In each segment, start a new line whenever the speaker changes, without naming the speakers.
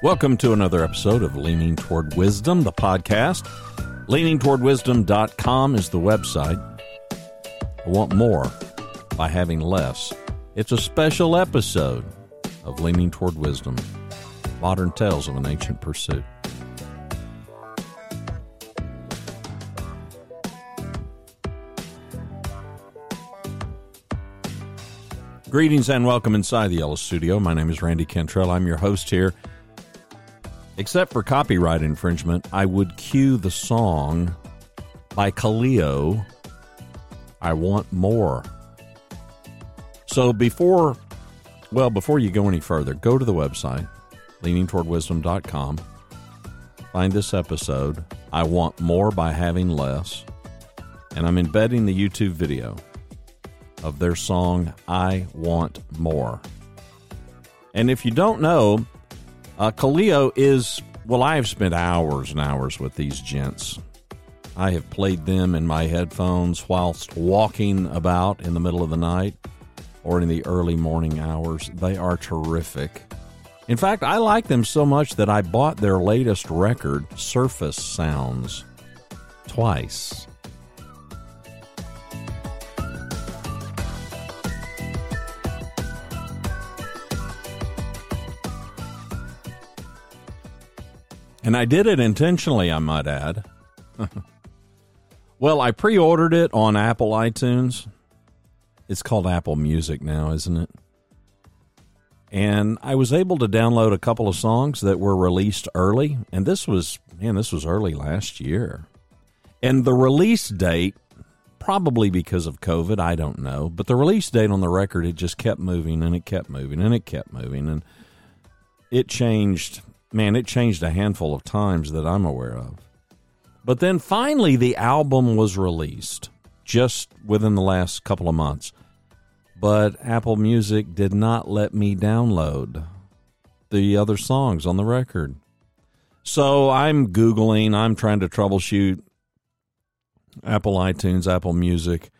Welcome to another episode of Leaning Toward Wisdom, the podcast. LeaningTowardWisdom.com is the website. I want more by having less. It's a special episode of Leaning Toward Wisdom Modern Tales of an Ancient Pursuit. Greetings and welcome inside the Yellow Studio. My name is Randy Cantrell. I'm your host here. Except for copyright infringement, I would cue the song by Kaleo, I Want More. So before, well, before you go any further, go to the website, leaningtowardwisdom.com, find this episode, I Want More by Having Less, and I'm embedding the YouTube video of their song, I Want More. And if you don't know, uh, Kaleo is, well, I have spent hours and hours with these gents. I have played them in my headphones whilst walking about in the middle of the night or in the early morning hours. They are terrific. In fact, I like them so much that I bought their latest record, Surface Sounds, twice. And I did it intentionally, I might add. well, I pre ordered it on Apple iTunes. It's called Apple Music now, isn't it? And I was able to download a couple of songs that were released early. And this was, man, this was early last year. And the release date, probably because of COVID, I don't know. But the release date on the record, it just kept moving and it kept moving and it kept moving. And it changed man, it changed a handful of times that I'm aware of. But then finally, the album was released just within the last couple of months. But Apple Music did not let me download the other songs on the record. So I'm Googling, I'm trying to troubleshoot Apple iTunes, Apple Music,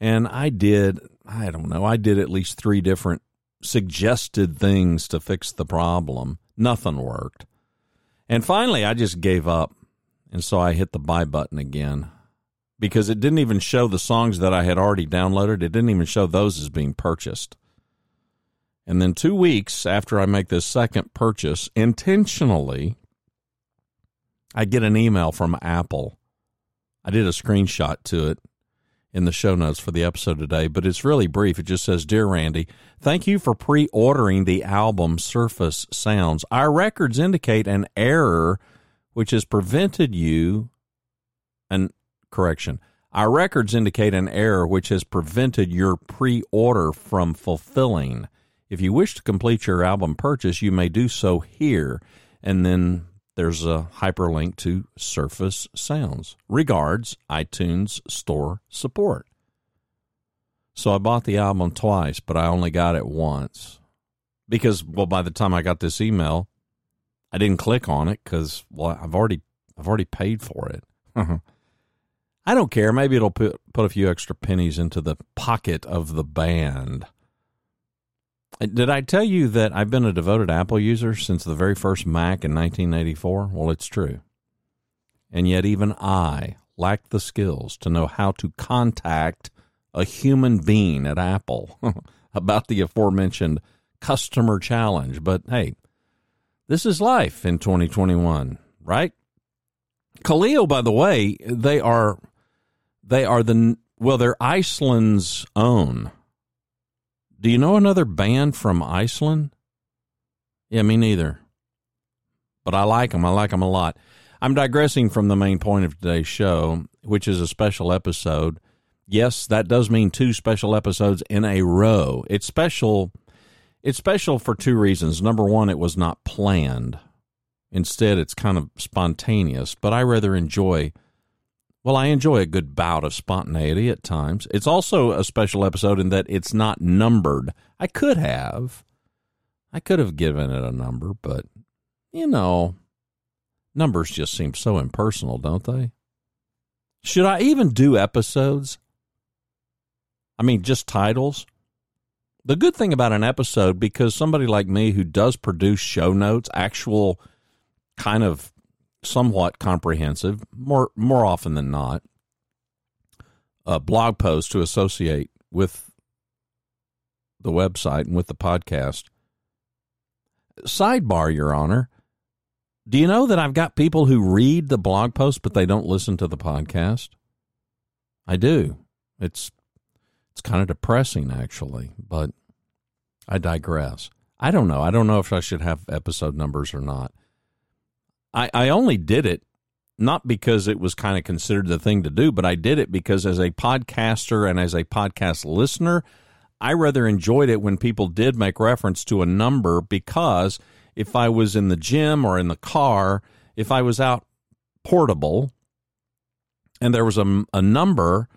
and I did, I don't know, I did at least three different suggested things to fix the problem. Nothing worked. And finally, I just gave up. And so I hit the buy button again because it didn't even show the songs that I had already downloaded. It didn't even show those as being purchased. And then two weeks after I make this second purchase, intentionally, I get an email from Apple. I did a screenshot to it in the show notes for the episode today, but it's really brief. It just says, Dear Randy, thank you for pre ordering the album Surface Sounds. Our records indicate an error which has prevented you an correction. Our records indicate an error which has prevented your pre order from fulfilling. If you wish to complete your album purchase, you may do so here. And then there's a hyperlink to Surface Sounds. Regards, iTunes Store support. So I bought the album twice, but I only got it once. Because well by the time I got this email, I didn't click on it cuz well I've already I've already paid for it. I don't care. Maybe it'll put put a few extra pennies into the pocket of the band. Uh, did I tell you that I've been a devoted Apple user since the very first Mac in 1984? Well, it's true. And yet, even I lack the skills to know how to contact a human being at Apple about the aforementioned customer challenge. But hey, this is life in 2021, right? Kaleo, by the way, they are they are the well, they're Iceland's own do you know another band from Iceland? Yeah, me neither. But I like them. I like them a lot. I'm digressing from the main point of today's show, which is a special episode. Yes, that does mean two special episodes in a row. It's special. It's special for two reasons. Number one, it was not planned. Instead, it's kind of spontaneous, but I rather enjoy well, I enjoy a good bout of spontaneity at times. It's also a special episode in that it's not numbered. I could have. I could have given it a number, but, you know, numbers just seem so impersonal, don't they? Should I even do episodes? I mean, just titles? The good thing about an episode, because somebody like me who does produce show notes, actual kind of somewhat comprehensive, more more often than not, a blog post to associate with the website and with the podcast. Sidebar, Your Honor. Do you know that I've got people who read the blog post but they don't listen to the podcast? I do. It's it's kind of depressing actually, but I digress. I don't know. I don't know if I should have episode numbers or not. I, I only did it not because it was kind of considered the thing to do, but I did it because as a podcaster and as a podcast listener, I rather enjoyed it when people did make reference to a number because if I was in the gym or in the car, if I was out portable and there was a, a number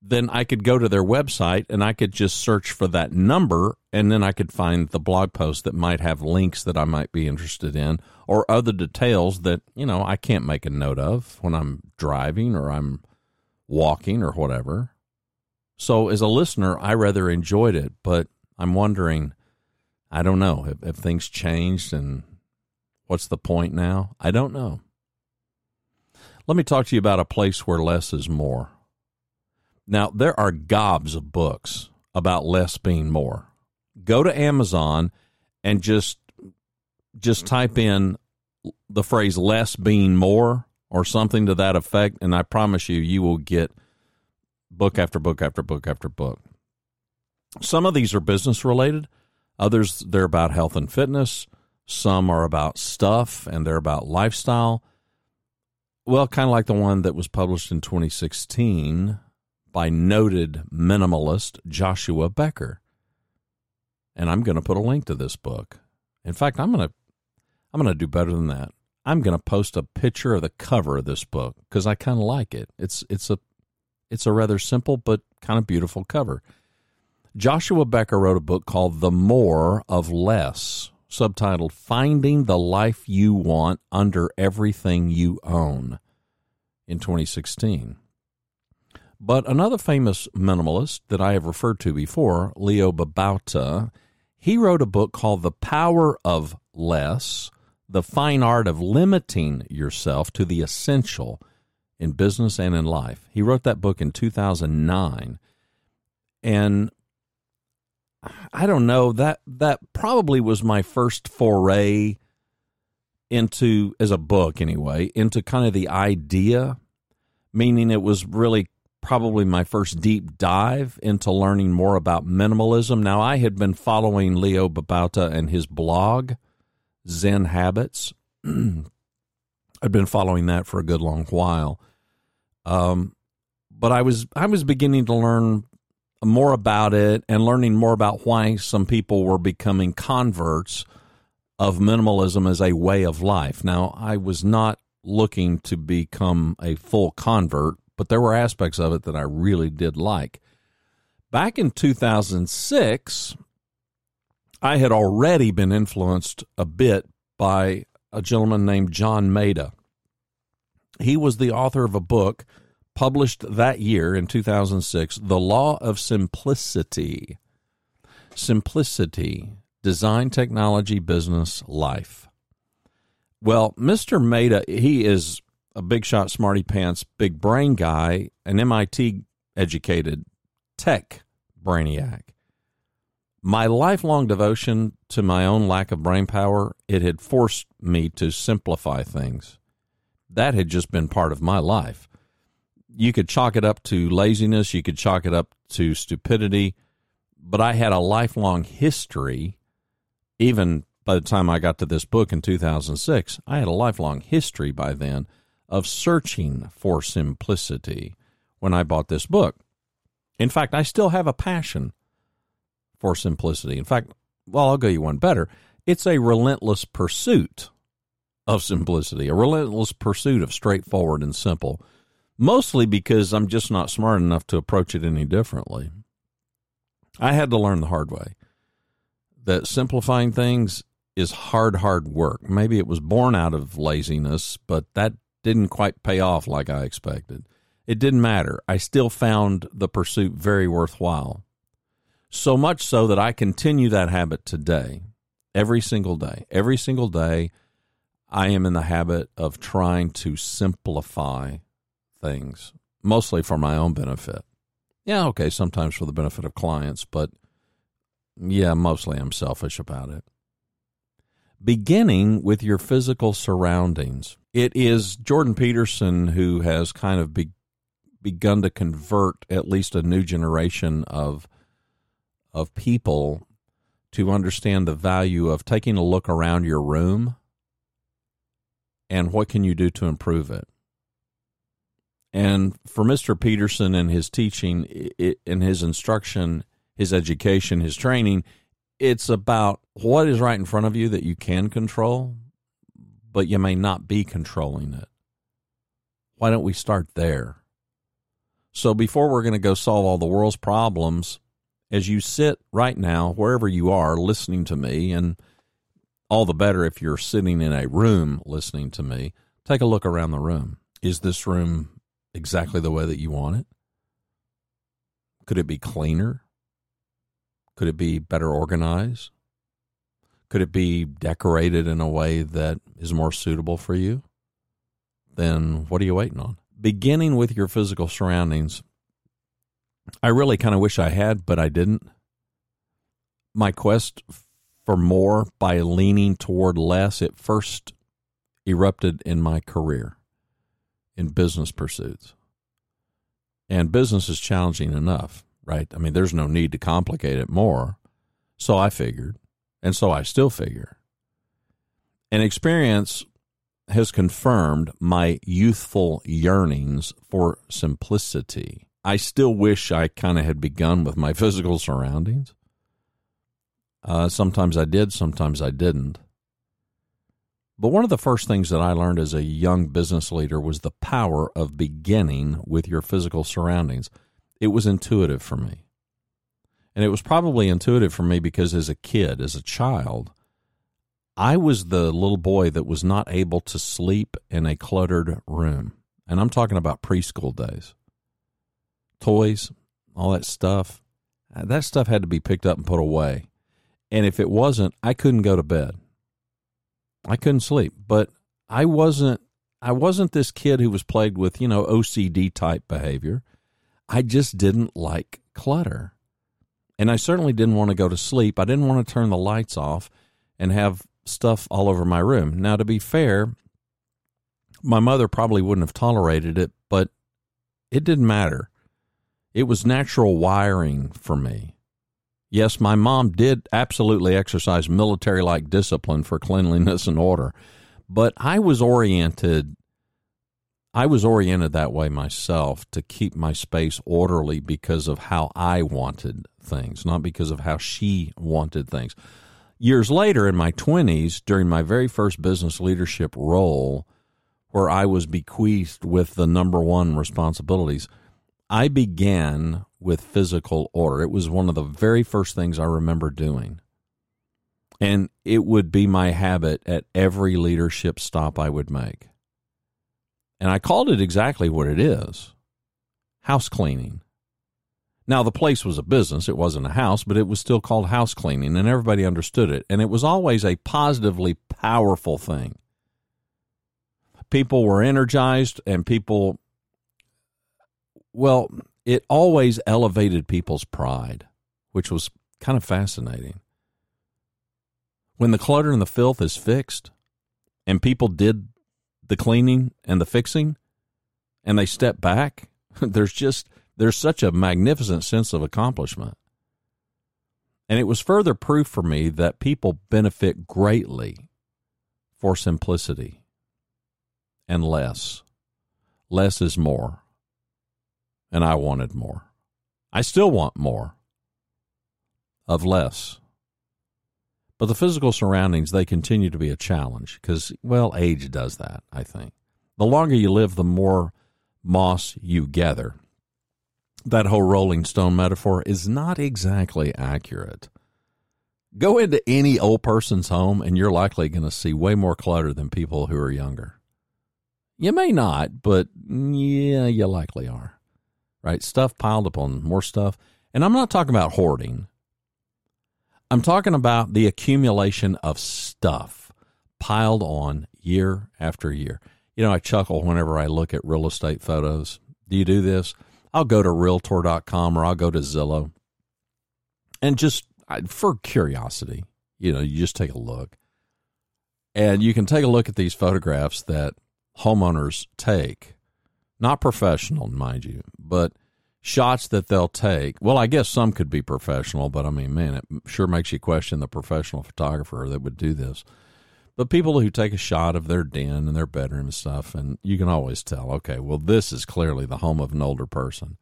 then I could go to their website and I could just search for that number and then I could find the blog post that might have links that I might be interested in or other details that, you know, I can't make a note of when I'm driving or I'm walking or whatever. So as a listener, I rather enjoyed it, but I'm wondering, I don't know, if, if things changed and what's the point now? I don't know. Let me talk to you about a place where less is more. Now, there are gobs of books about less being more. Go to Amazon and just just type in the phrase less being more or something to that effect and I promise you you will get book after book after book after book. Some of these are business related, others they're about health and fitness, some are about stuff and they're about lifestyle. Well, kind of like the one that was published in 2016 by noted minimalist Joshua Becker. And I'm going to put a link to this book. In fact, I'm going to I'm going to do better than that. I'm going to post a picture of the cover of this book because I kind of like it. It's it's a it's a rather simple but kind of beautiful cover. Joshua Becker wrote a book called The More of Less, subtitled Finding the Life You Want Under Everything You Own in 2016. But another famous minimalist that I have referred to before, Leo Babauta, he wrote a book called The Power of Less The Fine Art of Limiting Yourself to the Essential in Business and in Life. He wrote that book in 2009. And I don't know that that probably was my first foray into as a book anyway into kind of the idea meaning it was really probably my first deep dive into learning more about minimalism. Now, I had been following Leo Babauta and his blog, Zen Habits. I'd been following that for a good long while. Um, but I was I was beginning to learn more about it and learning more about why some people were becoming converts of minimalism as a way of life. Now, I was not looking to become a full convert, but there were aspects of it that I really did like. Back in 2006, I had already been influenced a bit by a gentleman named John Maeda. He was the author of a book published that year in 2006, The Law of Simplicity. Simplicity, Design, Technology, Business, Life. Well, Mr. Maeda, he is a big shot, smarty pants, big brain guy, an MIT educated tech brainiac. My lifelong devotion to my own lack of brain power, it had forced me to simplify things. That had just been part of my life. You could chalk it up to laziness, you could chalk it up to stupidity, but I had a lifelong history, even by the time I got to this book in 2006, I had a lifelong history by then of searching for simplicity when I bought this book. In fact, I still have a passion for simplicity. In fact, well, I'll go you one better. It's a relentless pursuit of simplicity, a relentless pursuit of straightforward and simple, mostly because I'm just not smart enough to approach it any differently. I had to learn the hard way that simplifying things is hard, hard work. Maybe it was born out of laziness, but that didn't quite pay off like I expected. It didn't matter. I still found the pursuit very worthwhile. So much so that I continue that habit today, every single day. Every single day, I am in the habit of trying to simplify things, mostly for my own benefit. Yeah, okay, sometimes for the benefit of clients, but yeah, mostly I'm selfish about it. Beginning with your physical surroundings. It is Jordan Peterson who has kind of be, begun to convert at least a new generation of of people to understand the value of taking a look around your room and what can you do to improve it. And for Mr. Peterson and his teaching, and his instruction, his education, his training, it's about what is right in front of you that you can control, but you may not be controlling it. Why don't we start there? So before we're going to go solve all the world's problems, as you sit right now, wherever you are, listening to me, and all the better if you're sitting in a room listening to me, take a look around the room. Is this room exactly the way that you want it? Could it be cleaner? Could it be better organized? Could it be decorated in a way that is more suitable for you? Then what are you waiting on? Beginning with your physical surroundings, I really kind of wish I had, but I didn't. My quest for more by leaning toward less, it first erupted in my career in business pursuits. And business is challenging enough, right? I mean, there's no need to complicate it more. So I figured, and so I still figure. And experience has confirmed my youthful yearnings for simplicity. I still wish I kind of had begun with my physical surroundings. Uh, sometimes I did, sometimes I didn't. But one of the first things that I learned as a young business leader was the power of beginning with your physical surroundings. It was intuitive for me. And it was probably intuitive for me because as a kid, as a child, I was the little boy that was not able to sleep in a cluttered room. And I'm talking about preschool days. Toys, all that stuff, uh, that stuff had to be picked up and put away. And if it wasn't, I couldn't go to bed. I couldn't sleep, but I wasn't I wasn't this kid who was plagued with, you know, OCD type behavior. I just didn't like clutter. And I certainly didn't want to go to sleep. I didn't want to turn the lights off and have stuff all over my room. Now to be fair, my mother probably wouldn't have tolerated it, but it didn't matter. It was natural wiring for me. Yes, my mom did absolutely exercise military like discipline for cleanliness and order, but I was oriented I was oriented that way myself to keep my space orderly because of how I wanted things, not because of how she wanted things. Years later in my 20s, during my very first business leadership role, where I was bequeathed with the number one responsibilities, I began with physical order. It was one of the very first things I remember doing. And it would be my habit at every leadership stop I would make. And I called it exactly what it is house cleaning. Now, the place was a business, it wasn't a house, but it was still called house cleaning, and everybody understood it. And it was always a positively powerful thing. People were energized, and people well, it always elevated people's pride, which was kind of fascinating. When the clutter and the filth is fixed, and people did the cleaning and the fixing, and they step back, there's just there's such a magnificent sense of accomplishment. And it was further proof for me that people benefit greatly for simplicity and less. Less is more and I wanted more. I still want more of less. But the physical surroundings, they continue to be a challenge because, well, age does that, I think. The longer you live, the more moss you gather. That whole Rolling Stone metaphor is not exactly accurate. Go into any old person's home and you're likely going to see way more clutter than people who are younger. You may not, but yeah, you likely are right? Stuff piled up on more stuff. And I'm not talking about hoarding. I'm talking about the accumulation of stuff piled on year after year. You know, I chuckle whenever I look at real estate photos. Do you do this? I'll go to realtor.com or I'll go to Zillow and just for curiosity, you know, you just take a look. And you can take a look at these photographs that homeowners take, not professional, mind you, but shots that they'll take. Well, I guess some could be professional, but I mean, man, it sure makes you question the professional photographer that would do this. But people who take a shot of their den and their bedroom and stuff, and you can always tell, okay, well, this is clearly the home of an older person,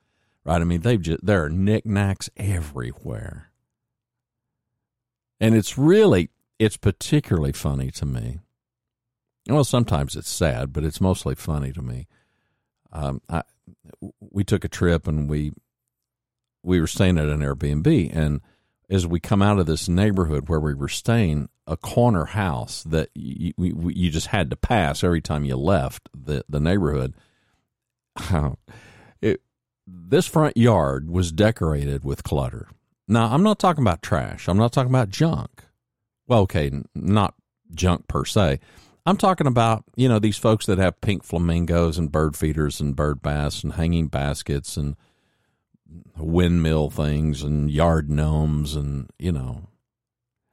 right? I mean, they've just there are knickknacks everywhere, and it's really it's particularly funny to me. Well, sometimes it's sad, but it's mostly funny to me. Um, I, we took a trip and we we were staying at an Airbnb, and as we come out of this neighborhood where we were staying, a corner house that you, you, just had to pass every time you left the, the neighborhood. it, this front yard was decorated with clutter. Now, I'm not talking about trash. I'm not talking about junk. Well, okay, not junk per se. I'm talking about, you know, these folks that have pink flamingos and bird feeders and bird baths and hanging baskets and windmill things and yard gnomes and, you know,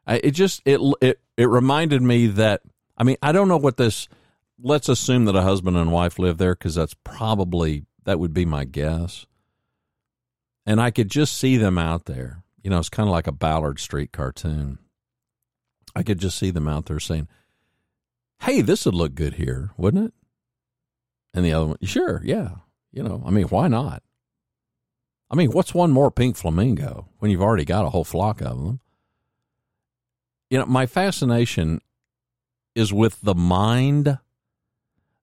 I, it just it it it reminded me that I mean I don't know what this. Let's assume that a husband and wife live there because that's probably that would be my guess. And I could just see them out there. You know, it's kind of like a Ballard Street cartoon. I could just see them out there saying, "Hey, this would look good here, wouldn't it?" And the other one, "Sure, yeah. You know, I mean, why not?" I mean, what's one more pink flamingo when you've already got a whole flock of them? you know, my fascination is with the mind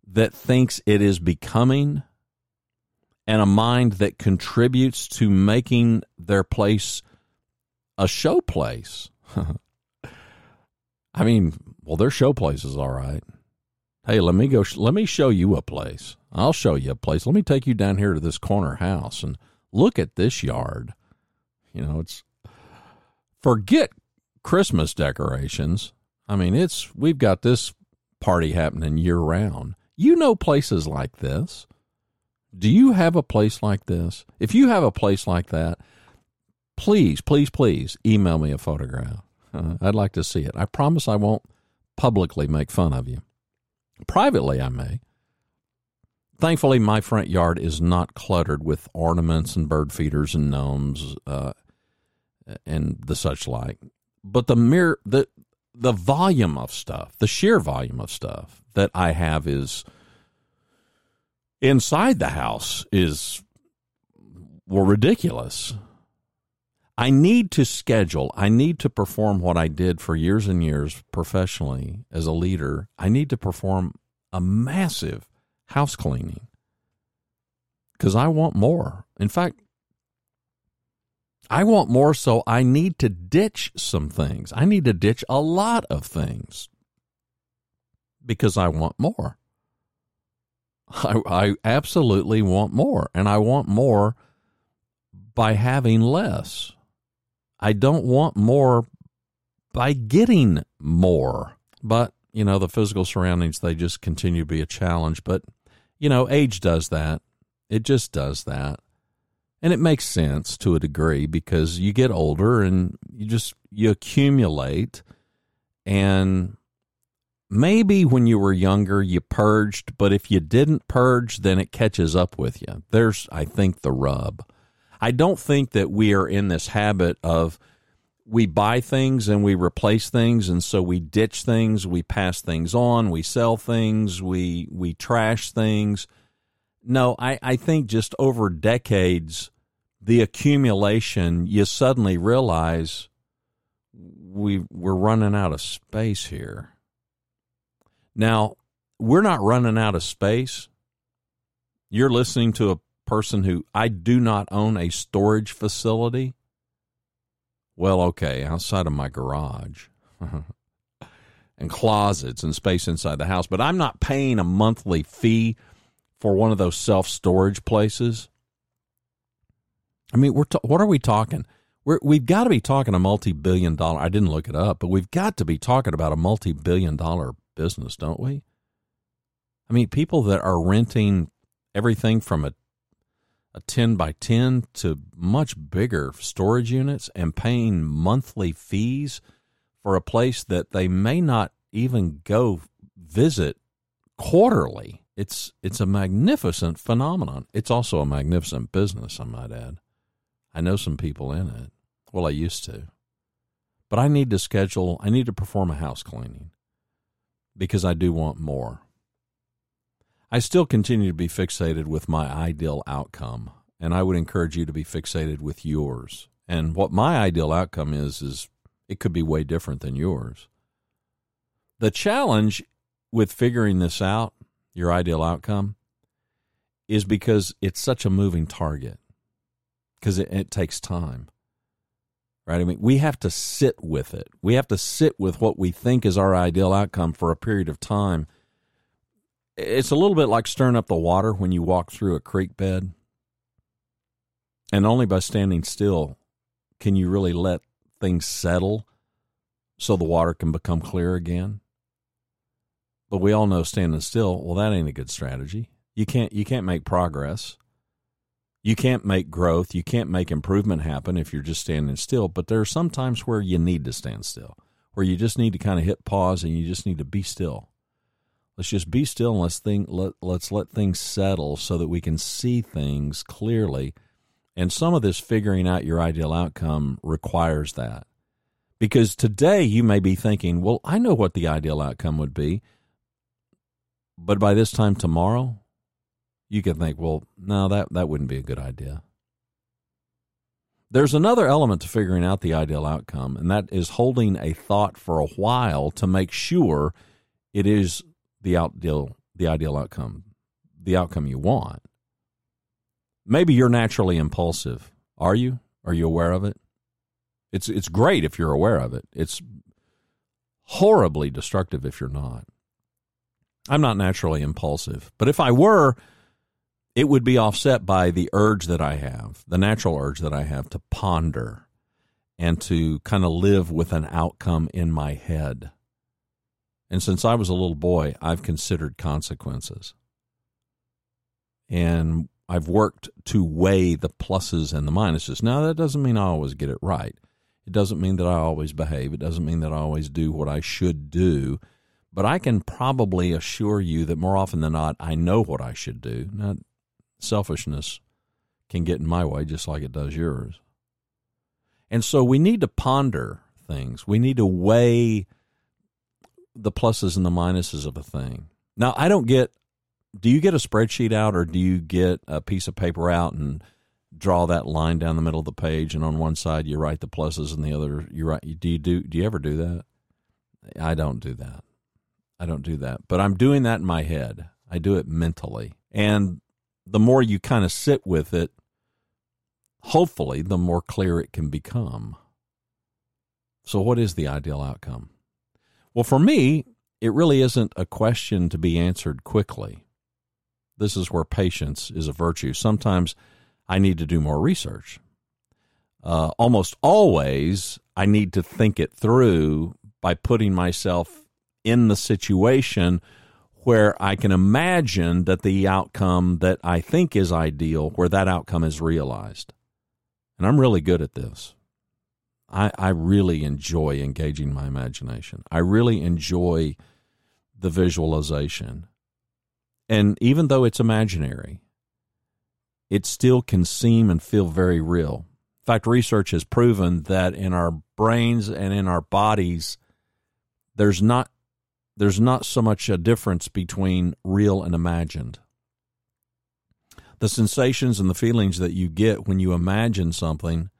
that thinks it is becoming and a mind that contributes to making their place a show place. I mean, well, their show place is all right. Hey, let me go. Let me show you a place. I'll show you a place. Let me take you down here to this corner house and look at this yard. You know, it's forget Christmas decorations. I mean, it's we've got this party happening year round. You know places like this. Do you have a place like this? If you have a place like that, please, please, please email me a photograph. Uh, I'd like to see it. I promise I won't publicly make fun of you. Privately, I may. Thankfully, my front yard is not cluttered with ornaments and bird feeders and gnomes uh, and the such like but the mere the the volume of stuff, the sheer volume of stuff that I have is inside the house is well ridiculous. I need to schedule. I need to perform what I did for years and years professionally as a leader. I need to perform a massive house cleaning because I want more. In fact, I want more, so I need to ditch some things. I need to ditch a lot of things because I want more. I, I absolutely want more, and I want more by having less. I don't want more by getting more. But, you know, the physical surroundings, they just continue to be a challenge. But, you know, age does that. It just does that and it makes sense to a degree because you get older and you just you accumulate and maybe when you were younger you purged but if you didn't purge then it catches up with you there's i think the rub i don't think that we are in this habit of we buy things and we replace things and so we ditch things we pass things on we sell things we we trash things no, I, I think just over decades, the accumulation, you suddenly realize we we're running out of space here. Now, we're not running out of space. You're listening to a person who I do not own a storage facility. Well, okay, outside of my garage. and closets and space inside the house, but I'm not paying a monthly fee for one of those self storage places. I mean, we're what are we talking? We have got to be talking a multi billion dollar. I didn't look it up, but we've got to be talking about a multi billion dollar business, don't we? I mean, people that are renting everything from a a 10 by 10 to much bigger storage units and paying monthly fees for a place that they may not even go visit quarterly. It's it's a magnificent phenomenon. It's also a magnificent business, I might add. I know some people in it. Well, I used to. But I need to schedule, I need to perform a house cleaning because I do want more. I still continue to be fixated with my ideal outcome, and I would encourage you to be fixated with yours. And what my ideal outcome is, is it could be way different than yours. The challenge with figuring this out, your ideal outcome, is because it's such a moving target, because it, it takes time. Right? I mean, we have to sit with it. We have to sit with what we think is our ideal outcome for a period of time it's a little bit like stirring up the water when you walk through a creek bed. And only by standing still can you really let things settle so the water can become clear again. But we all know standing still, well that ain't a good strategy. You can't you can't make progress. You can't make growth, you can't make improvement happen if you're just standing still, but there are some times where you need to stand still, where you just need to kind of hit pause and you just need to be still let's just be still and let's think let, let's let things settle so that we can see things clearly. And some of this figuring out your ideal outcome requires that. Because today you may be thinking well i know what the ideal outcome would be. But by this time tomorrow you could think well no that, that wouldn't be a good idea. There's another element to figuring out the ideal outcome and that is holding a thought for a while to make sure it is the ideal the ideal outcome, the outcome you want. Maybe you're naturally impulsive. Are you? Are you aware of it? It's it's great if you're aware of it. It's horribly destructive if you're not. I'm not naturally impulsive, but if I were, it would be offset by the urge that I have, the natural urge that I have to ponder and to kind of live with an outcome in my head. And since I was a little boy, I've considered consequences. And I've worked to weigh the pluses and the minuses. Now, that doesn't mean I always get it right. It doesn't mean that I always behave. It doesn't mean that I always do what I should do. But I can probably assure you that more often than not, I know what I should do. Not selfishness can get in my way just like it does yours. And so we need to ponder things. We need to weigh the pluses and the minuses of a thing. Now, I don't get. Do you get a spreadsheet out, or do you get a piece of paper out and draw that line down the middle of the page, and on one side you write the pluses, and the other you write? Do you do? Do you ever do that? I don't do that. I don't do that, but I'm doing that in my head. I do it mentally, and the more you kind of sit with it, hopefully, the more clear it can become. So, what is the ideal outcome? Well, for me, it really isn't a question to be answered quickly. This is where patience is a virtue. Sometimes I need to do more research. Uh, almost always, I need to think it through by putting myself in the situation where I can imagine that the outcome that I think is ideal, where that outcome is realized. And I'm really good at this. I, I really enjoy engaging my imagination. I really enjoy the visualization. And even though it's imaginary, it still can seem and feel very real. In fact, research has proven that in our brains and in our bodies, there's not there's not so much a difference between real and imagined. The sensations and the feelings that you get when you imagine something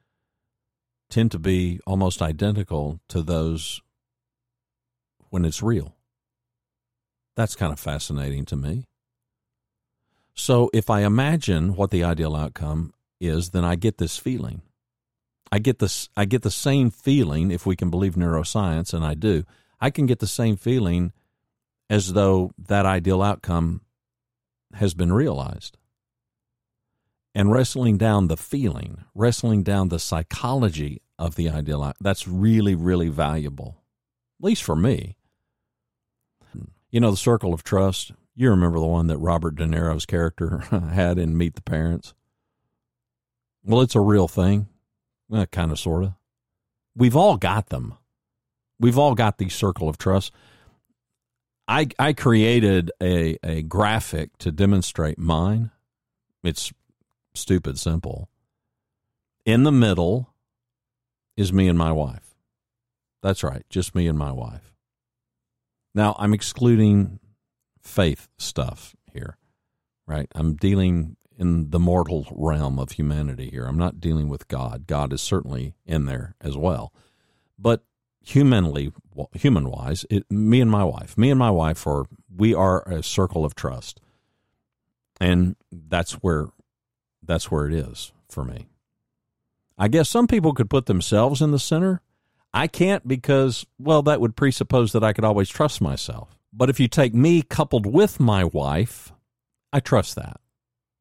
tend to be almost identical to those when it's real. That's kind of fascinating to me. So if I imagine what the ideal outcome is, then I get this feeling. I get this I get the same feeling if we can believe neuroscience and I do. I can get the same feeling as though that ideal outcome has been realized. And wrestling down the feeling, wrestling down the psychology of the ideal. That's really, really valuable, at least for me. You know, the circle of trust. You remember the one that Robert De Niro's character had in Meet the Parents? Well, it's a real thing, eh, kind of, sort of. We've all got them. We've all got the circle of trust. I I created a a graphic to demonstrate mine. It's stupid simple. In the middle is me and my wife. That's right, just me and my wife. Now, I'm excluding faith stuff here, right? I'm dealing in the mortal realm of humanity here. I'm not dealing with God. God is certainly in there as well. But humanly, human wise, me and my wife, me and my wife are, we are a circle of trust. And that's where, that's where it is for me. I guess some people could put themselves in the center. I can't because, well, that would presuppose that I could always trust myself. But if you take me coupled with my wife, I trust that.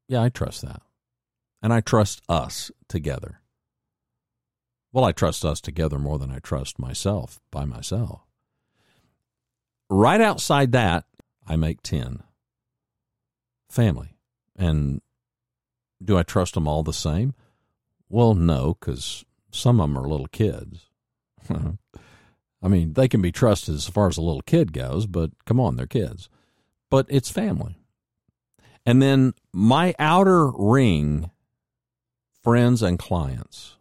Yeah, I trust that. And I trust us together. Well, I trust us together more than I trust myself by myself. Right outside that, I make 10. Family. And do I trust them all the same? Well, no, because some of them are little kids. I mean, they can be trusted as far as a little kid goes, but come on, they're kids. But it's family. And then my outer ring, friends and clients.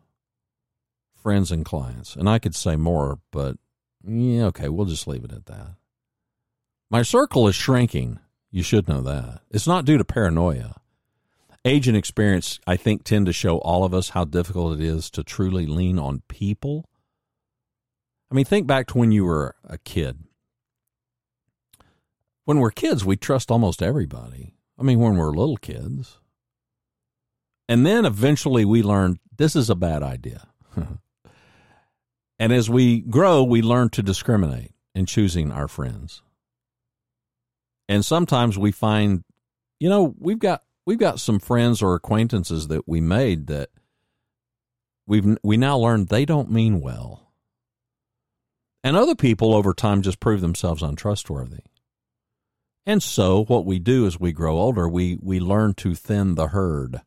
Friends and clients. And I could say more, but yeah, okay, we'll just leave it at that. My circle is shrinking. You should know that. It's not due to paranoia. Age and experience, I think, tend to show all of us how difficult it is to truly lean on people I mean, think back to when you were a kid. When we're kids, we trust almost everybody. I mean, when we're little kids. And then eventually we learn this is a bad idea. and as we grow, we learn to discriminate in choosing our friends. And sometimes we find, you know, we've got we've got some friends or acquaintances that we made that we've we now learn they don't mean well and other people over time just prove themselves untrustworthy. And so what we do as we grow older, we, we learn to thin the herd.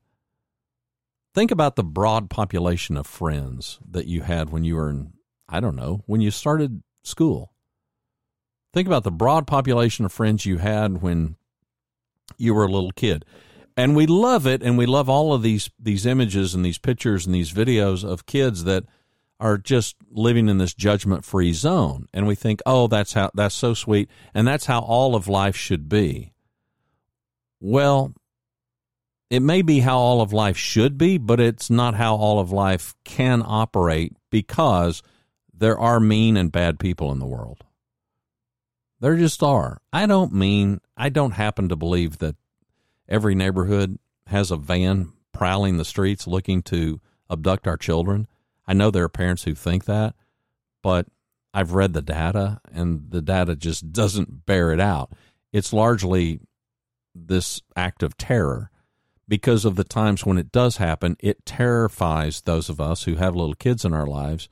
Think about the broad population of friends that you had when you were in, I don't know, when you started school. Think about the broad population of friends you had when you were a little kid. And we love it and we love all of these these images and these pictures and these videos of kids that – are just living in this judgment free zone. And we think oh that's how that's so sweet and that's how all of life should be. Well it may be how all of life should be but it's not how all of life can operate because there are mean and bad people in the world. There just are. I don't mean i don't happen to believe that every neighborhood has a van prowling the streets looking to abduct our children I know there are parents who think that, but I've read the data and the data just doesn't bear it out. It's largely this act of terror because of the times when it does happen, it terrifies those of us who have little kids in our lives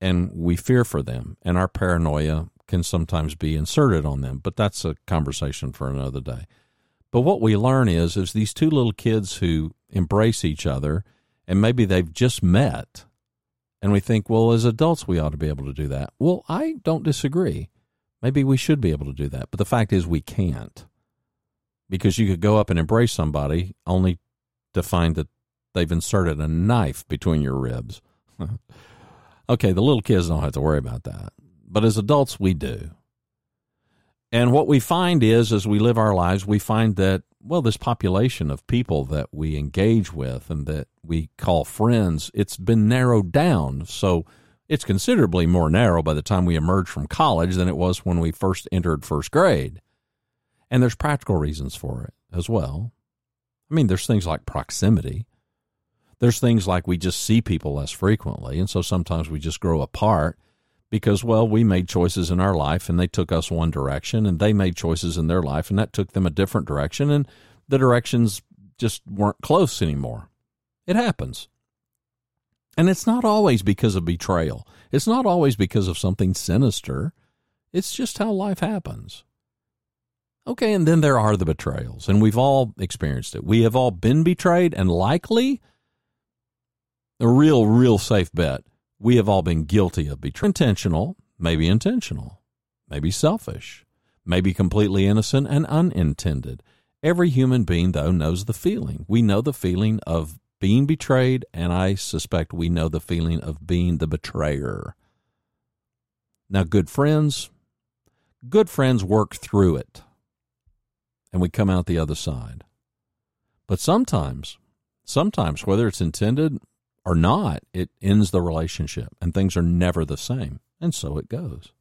and we fear for them and our paranoia can sometimes be inserted on them, but that's a conversation for another day. But what we learn is is these two little kids who embrace each other and maybe they've just met and we think, well, as adults, we ought to be able to do that. Well, I don't disagree. Maybe we should be able to do that. But the fact is, we can't. Because you could go up and embrace somebody only to find that they've inserted a knife between your ribs. okay, the little kids don't have to worry about that. But as adults, we do. And what we find is, as we live our lives, we find that well, this population of people that we engage with and that we call friends, it's been narrowed down. So it's considerably more narrow by the time we emerge from college than it was when we first entered first grade. And there's practical reasons for it as well. I mean, there's things like proximity. There's things like we just see people less frequently. And so sometimes we just grow apart because, well, we made choices in our life and they took us one direction, and they made choices in their life and that took them a different direction. And the directions just weren't close anymore. It happens. And it's not always because of betrayal. It's not always because of something sinister. It's just how life happens. Okay, and then there are the betrayals, and we've all experienced it. We have all been betrayed, and likely, a real, real safe bet, we have all been guilty of betrayal. Intentional, maybe intentional, maybe selfish, maybe completely innocent and unintended. Every human being, though, knows the feeling. We know the feeling of being betrayed, and I suspect we know the feeling of being the betrayer. Now, good friends, good friends work through it, and we come out the other side. But sometimes, sometimes, whether it's intended or not, it ends the relationship, and things are never the same, and so it goes.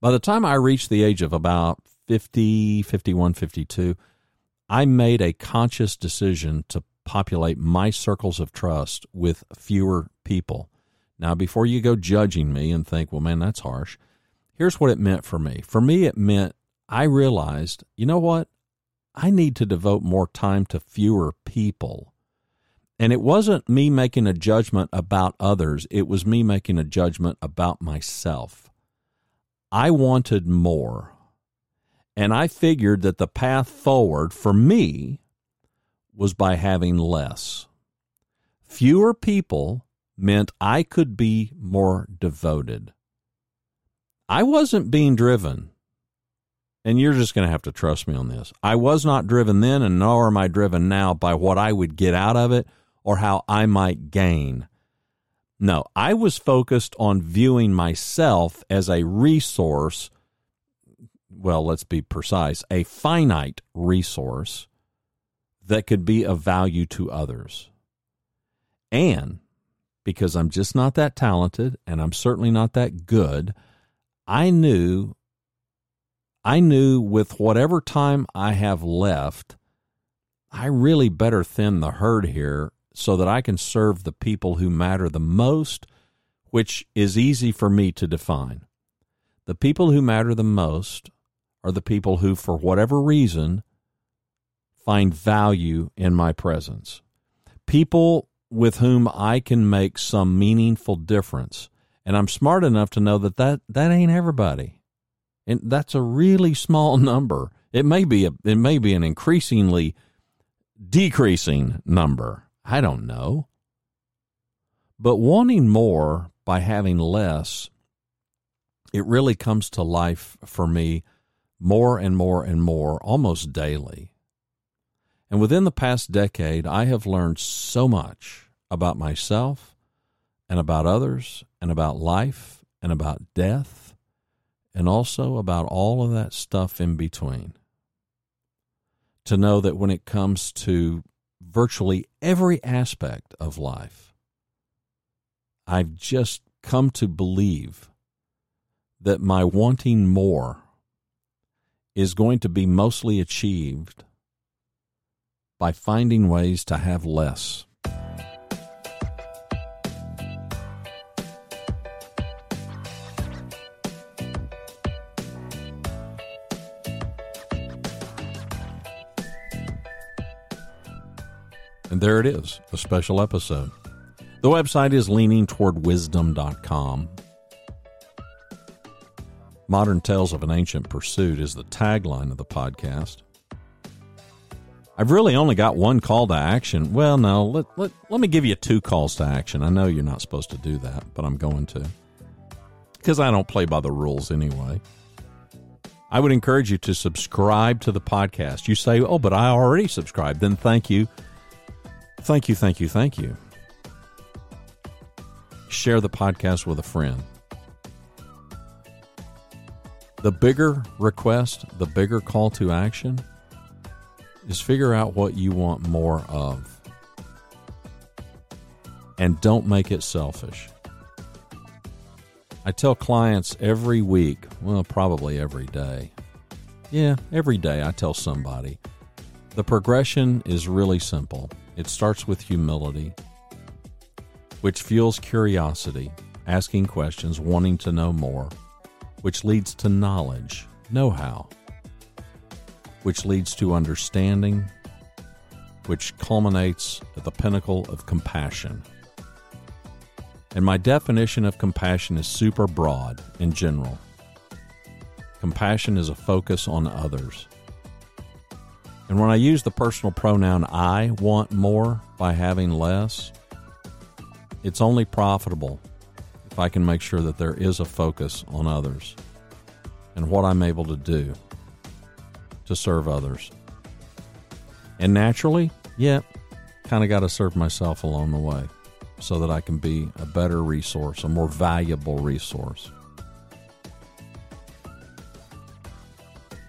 By the time I reached the age of about 50, 51, 52, I made a conscious decision to populate my circles of trust with fewer people. Now, before you go judging me and think, well, man, that's harsh, here's what it meant for me. For me, it meant I realized, you know what? I need to devote more time to fewer people. And it wasn't me making a judgment about others, it was me making a judgment about myself. I wanted more. And I figured that the path forward for me was by having less. Fewer people meant I could be more devoted. I wasn't being driven, and you're just going to have to trust me on this. I was not driven then, and nor am I driven now by what I would get out of it or how I might gain. No, I was focused on viewing myself as a resource. Well, let's be precise a finite resource that could be of value to others. And because I'm just not that talented and I'm certainly not that good, I knew I knew with whatever time I have left, I really better thin the herd here so that I can serve the people who matter the most, which is easy for me to define. The people who matter the most are the people who, for whatever reason, find value in my presence. People with whom I can make some meaningful difference. And I'm smart enough to know that that, that ain't everybody. And that's a really small number. It may be a, it may be an increasingly decreasing number. I don't know. But wanting more by having less, it really comes to life for me more and more and more almost daily. And within the past decade, I have learned so much about myself and about others and about life and about death and also about all of that stuff in between. To know that when it comes to virtually every aspect of life, I've just come to believe that my wanting more is going to be mostly achieved by finding ways to have less. And there it is, a special episode. The website is leaningtowardwisdom.com. Modern Tales of an Ancient Pursuit is the tagline of the podcast. I've really only got one call to action. Well, no, let, let, let me give you two calls to action. I know you're not supposed to do that, but I'm going to. Because I don't play by the rules anyway. I would encourage you to subscribe to the podcast. You say, oh, but I already subscribed. Then thank you. Thank you, thank you, thank you. Share the podcast with a friend. The bigger request, the bigger call to action is figure out what you want more of. And don't make it selfish. I tell clients every week, well, probably every day. Yeah, every day I tell somebody. The progression is really simple. It starts with humility, which fuels curiosity, asking questions, wanting to know more, which leads to knowledge, know how which leads to understanding, which culminates at the pinnacle of compassion. And my definition of compassion is super broad in general. Compassion is a focus on others. And when I use the personal pronoun I want more by having less, it's only profitable if I can make sure that there is a focus on others and what I'm able to do to serve others. And naturally, yeah, kind of got to serve myself along the way so that I can be a better resource, a more valuable resource.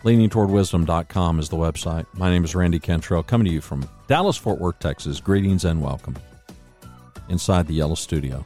LeaningTowardWisdom.com is the website. My name is Randy Cantrell, coming to you from Dallas, Fort Worth, Texas. Greetings and welcome inside the Yellow Studio.